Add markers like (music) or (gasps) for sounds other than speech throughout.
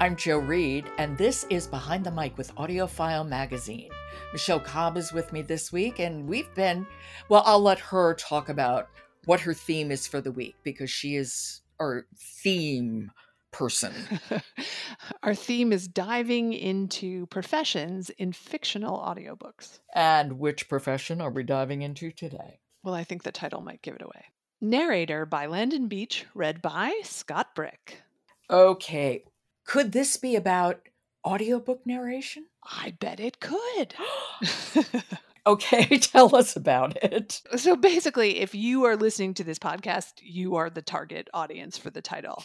I'm Jo Reed, and this is Behind the Mic with AudioFile Magazine. Michelle Cobb is with me this week, and we've been, well, I'll let her talk about what her theme is for the week because she is our theme person. (laughs) Our theme is diving into professions in fictional audiobooks. And which profession are we diving into today? Well, I think the title might give it away. Narrator by Landon Beach, read by Scott Brick. Okay. Could this be about audiobook narration? I bet it could. (laughs) Okay, (laughs) tell us about it. so basically, if you are listening to this podcast, you are the target audience for the title.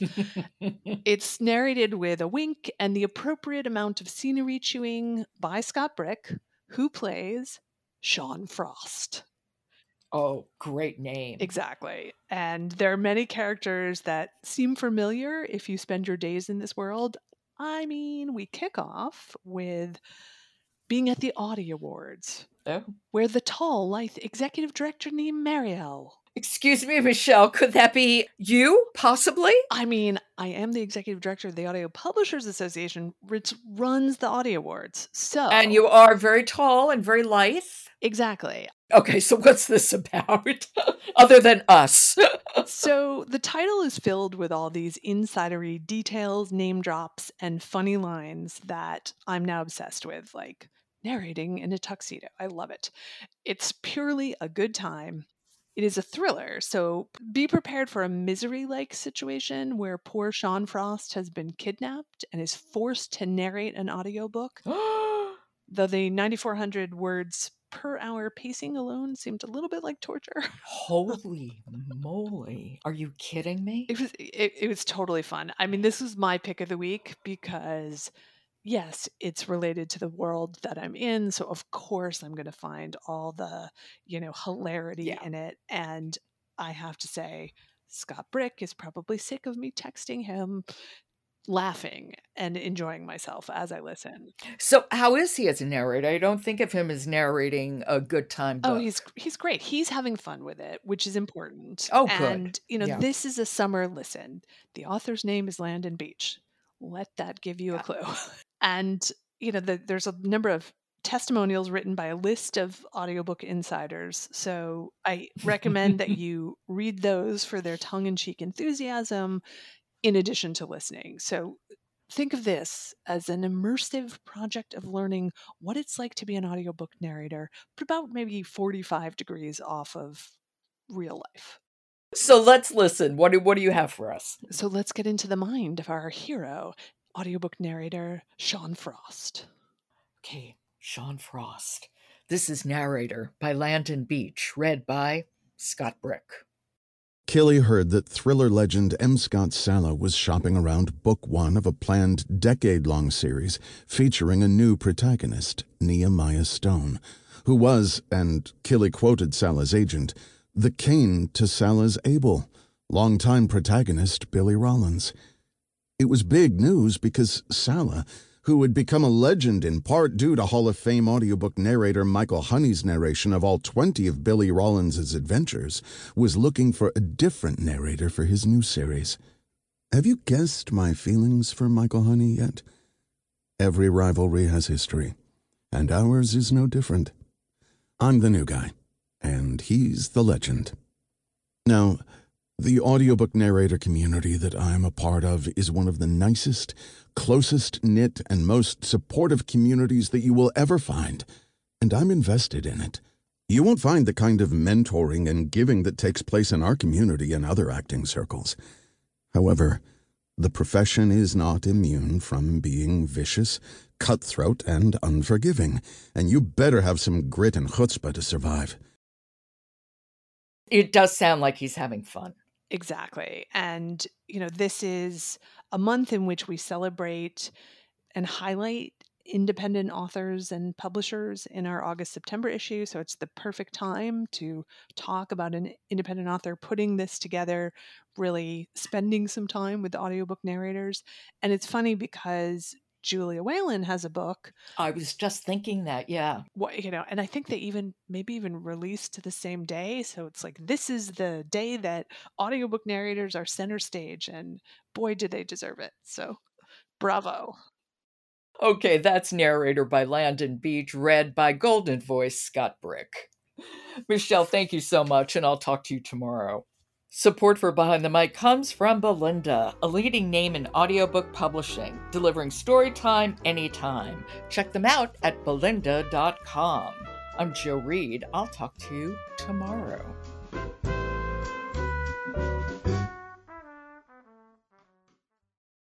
(laughs) it's narrated with a wink and the appropriate amount of scenery chewing by Scott Brick, who plays Sean Frost. Oh, great name. Exactly. And there are many characters that seem familiar if you spend your days in this world. I mean, we kick off with being at the Audie Awards, Oh. where the tall, lithe executive director named Marielle. Excuse me, Michelle, could that be you, possibly? I mean, I am the executive director of the Audio Publishers Association, which runs the Audie Awards. So, And you are very tall and very lithe. exactly. Okay, so what's this about? (laughs) Other than us. (laughs) so the title is filled with all these insidery details, name drops, and funny lines that I'm now obsessed with, like narrating in a tuxedo. I love it. It's purely a good time. It is a thriller, so be prepared for a misery like situation where poor Sean Frost has been kidnapped and is forced to narrate an audiobook. (gasps) Though the 9,400 words per hour pacing alone seemed a little bit like torture. (laughs) Holy moly. Are you kidding me? It was it, it was totally fun. I mean, this was my pick of the week because yes, it's related to the world that I'm in, so of course I'm going to find all the, you know, hilarity Yeah. in it and I have to say Scott Brick is probably sick of me texting him laughing and enjoying myself as I listen. So, how is he as a narrator? I don't think of him as narrating a good time oh, book. Oh, he's he's great. He's having fun with it, which is important. Oh, good. And you know, Yeah. this is a summer listen. The author's name is Landon Beach. Let that give you Yeah. a clue. (laughs) And you know, the, there's a number of testimonials written by a list of audiobook insiders. So I recommend that (laughs) you read those for their tongue-in-cheek enthusiasm in addition to listening. So think of this as an immersive project of learning what it's like to be an audiobook narrator, but about maybe 45 degrees off of real life. So, let's listen. What do, what do you have for us? So let's get into the mind of our hero, audiobook narrator Sean Frost. Okay, Sean Frost. This is Narrator by Landon Beach, read by Scott Brick. Killy heard that thriller legend M. Scott Sala was shopping around book one of a planned decade long series featuring a new protagonist, Nehemiah Stone, who was, and Killy quoted Sala's agent, the Cain to Sala's Abel, longtime protagonist Billy Rollins. It was big news because Sala, who had become a legend in part due to Hall of Fame audiobook narrator Michael Honey's narration of all 20 of Billy Rawlins's adventures, was looking for a different narrator for his new series. Have you guessed my feelings for Michael Honey yet? Every rivalry has history, and ours is no different. I'm the new guy, and he's the legend. Now, The audiobook narrator community that I am a part of is one of the nicest, closest knit, and most supportive communities that you will ever find, and I'm invested in it. You won't find the kind of mentoring and giving that takes place in our community and other acting circles. However, the profession is not immune from being vicious, cutthroat, and unforgiving, and you better have some grit and chutzpah to survive. It does sound like he's having fun. Exactly. And, you know, this is a month in which we celebrate and highlight independent authors and publishers in our August September issue. So it's the perfect time to talk about an independent author putting this together, really spending some time with the audiobook narrators. And it's funny because Julia Whelan has a book. I was just thinking that, yeah. What you know, and I think they even maybe even released the same day. So it's like this is the day that audiobook narrators are center stage, and boy, did they deserve it. So bravo. Okay, that's narrator by Landon Beach, read by Golden Voice Scott Brick. Michelle, thank you so much, and I'll talk to you tomorrow. Support for Behind the Mic comes from Bolinda, a leading name in audiobook publishing, delivering story time anytime. Check them out at bolinda.com. I'm Jo Reed. I'll talk to you tomorrow.